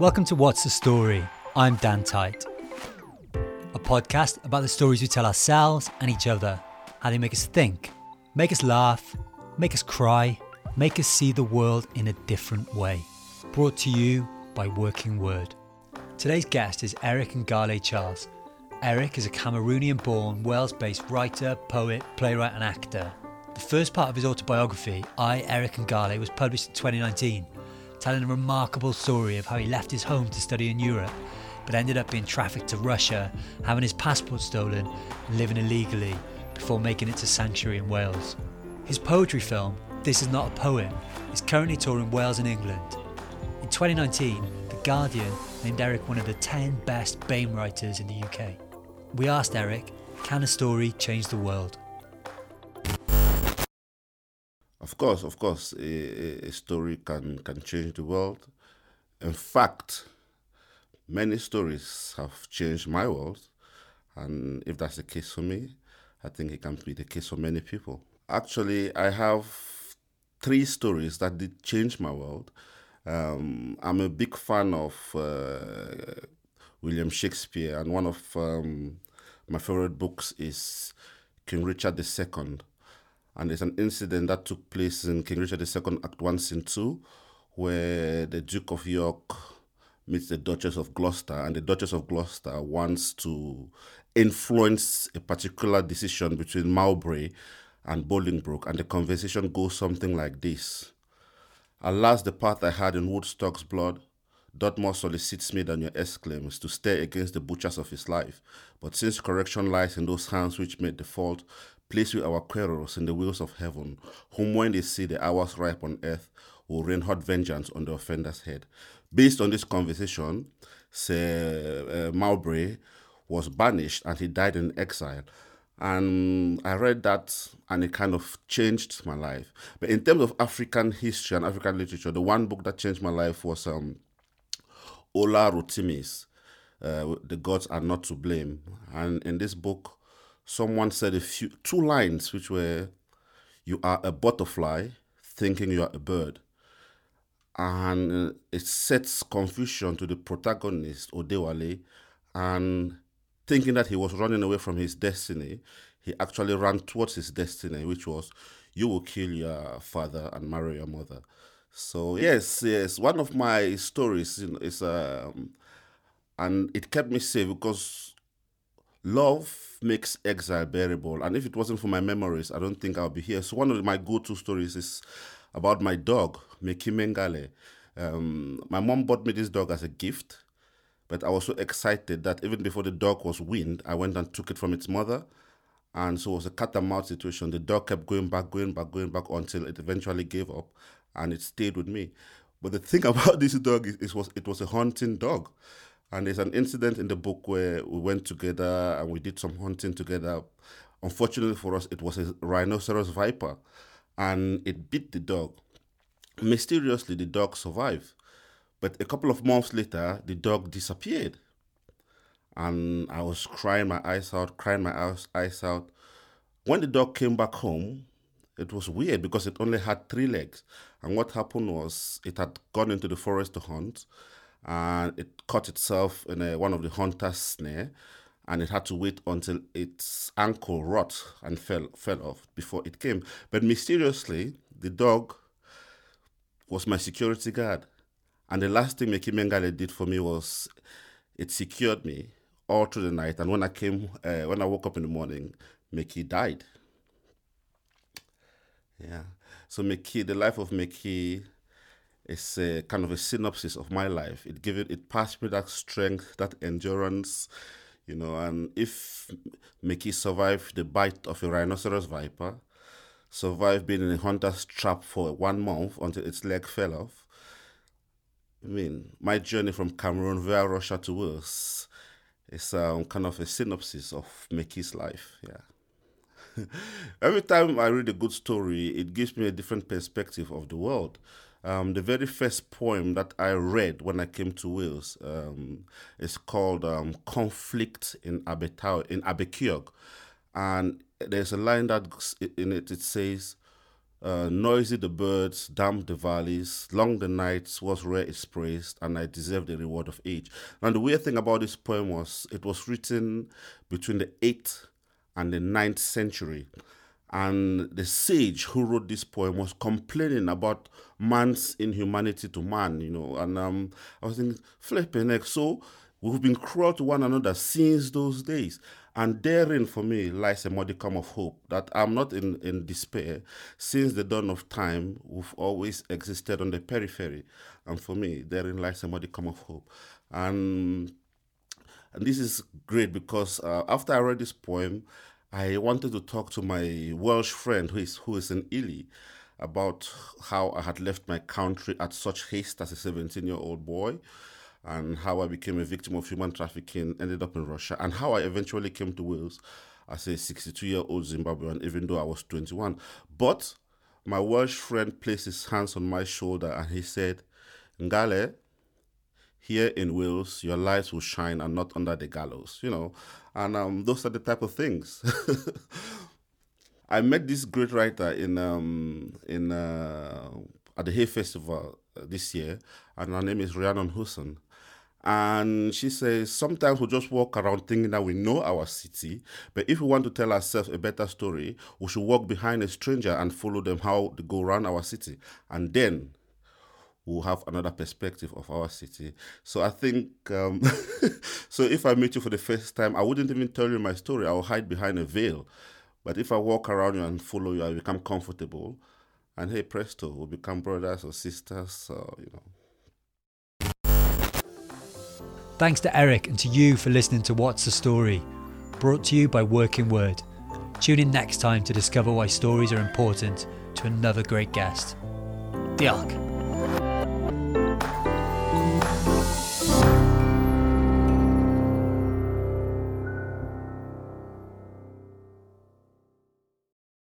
Welcome to What's the Story? I'm Dan Tite. A podcast about the stories we tell ourselves and each other, how they make us think, make us laugh, make us cry, make us see the world in a different way. Brought to you by Working Word. Today's guest is Eric Ngalle Charles. Eric is a Cameroonian born, Wales based writer, poet, playwright, and actor. The first part of his autobiography, I, Eric Ngalle, was published in 2019 telling a remarkable story of how he left his home to study in Europe, but ended up being trafficked to Russia, having his passport stolen, and living illegally before making it to sanctuary in Wales. His poetry film, This Is Not a Poem, is currently touring Wales and England. In 2019, The Guardian named Eric one of the 10 best BAME writers in the UK. We asked Eric, can a story change the world? Of course, of course, a, a story can, can change the world. In fact, many stories have changed my world. And if that's the case for me, I think it can be the case for many people. Actually, I have three stories that did change my world. Um, I'm a big fan of uh, William Shakespeare, and one of um, my favorite books is King Richard II. And there's an incident that took place in King Richard II, Act 1, Scene 2, where the Duke of York meets the Duchess of Gloucester, and the Duchess of Gloucester wants to influence a particular decision between Mowbray and Bolingbroke, and the conversation goes something like this. Alas, the path I had in Woodstock's blood more solicits me than your exclaims to stay against the butchers of his life. But since correction lies in those hands which made the fault, Place we our quarrels in the wheels of heaven, whom when they see the hours ripe on earth, will rain hot vengeance on the offender's head. Based on this conversation, Sir uh, Mowbray was banished and he died in exile. And I read that and it kind of changed my life. But in terms of African history and African literature, the one book that changed my life was um, Ola Rotimi's uh, The Gods Are Not to Blame. And in this book, someone said a few two lines which were you are a butterfly thinking you are a bird. And it sets confusion to the protagonist odewale and thinking that he was running away from his destiny he actually ran towards his destiny which was you will kill your father and marry your mother. So yes yes one of my stories is um and it kept me safe because love makes exile bearable. And if it wasn't for my memories, I don't think I'll be here. So one of my go-to stories is about my dog, Meki Mengale. Um, my mom bought me this dog as a gift, but I was so excited that even before the dog was weaned, I went and took it from its mother. And so it was a cat and mouse situation. The dog kept going back, going back, going back until it eventually gave up and it stayed with me. But the thing about this dog is it was it was a hunting dog. And there's an incident in the book where we went together and we did some hunting together. Unfortunately for us, it was a rhinoceros viper and it bit the dog. Mysteriously, the dog survived. But a couple of months later, the dog disappeared. And I was crying my eyes out, crying my eyes out. When the dog came back home, it was weird because it only had three legs. And what happened was it had gone into the forest to hunt and it caught itself in a, one of the hunter's snare and it had to wait until its ankle rot and fell fell off before it came. But mysteriously, the dog was my security guard. And the last thing Meki Mengale did for me was it secured me all through the night. And when I came, uh, when I woke up in the morning, Meki died. Yeah. So Meki, the life of Meki it's a kind of a synopsis of my life. It gave it, it passed me that strength, that endurance, you know. And if Mickey survived the bite of a rhinoceros viper, survived being in a hunter's trap for one month until its leg fell off. I mean, my journey from Cameroon via Russia to Wales is um, kind of a synopsis of Mickey's life. Yeah. Every time I read a good story, it gives me a different perspective of the world. Um, the very first poem that I read when I came to Wales um, is called um, "Conflict in Abertawe in Abercuawg," and there's a line that in it it says, Uh, noisy the birds, damp the valleys, long the nights, was rare is praised, and I deserve the reward of age. And the weird thing about this poem was it was written between the 8th and the 9th century. And the sage who wrote this poem was complaining about man's inhumanity to man, you know. And um, I was thinking, flipping neck. So we've been cruel to one another since those days. And therein, for me, lies a modicum of hope that I'm not in, in despair. Since the dawn of time, we've always existed on the periphery. And for me, therein lies a modicum of hope. And, and this is great because uh, after I read this poem, I wanted to talk to my Welsh friend who is, who is in Ely about how I had left my country at such haste as a 17 year old boy and how I became a victim of human trafficking, ended up in Russia, and how I eventually came to Wales as a 62 year old Zimbabwean, even though I was 21. But my Welsh friend placed his hands on my shoulder and he said, Ngalle, here in Wales, your lights will shine and not under the gallows, you know. And um, those are the type of things. I met this great writer in um, in uh, at the Hay Festival uh, this year, and her name is Rhiannon Hussein. And she says, sometimes we just walk around thinking that we know our city, but if we want to tell ourselves a better story, we should walk behind a stranger and follow them how they go around our city. And then we'll have another perspective of our city. So I think, um, so if I meet you for the first time, I wouldn't even tell you my story. I'll hide behind a veil. But if I walk around you and follow you, I become comfortable. And hey, presto, we'll become brothers or sisters, or, you know. Thanks to Eric and to you for listening to What's the Story, brought to you by Working Word. Tune in next time to discover why stories are important to another great guest. Diolch.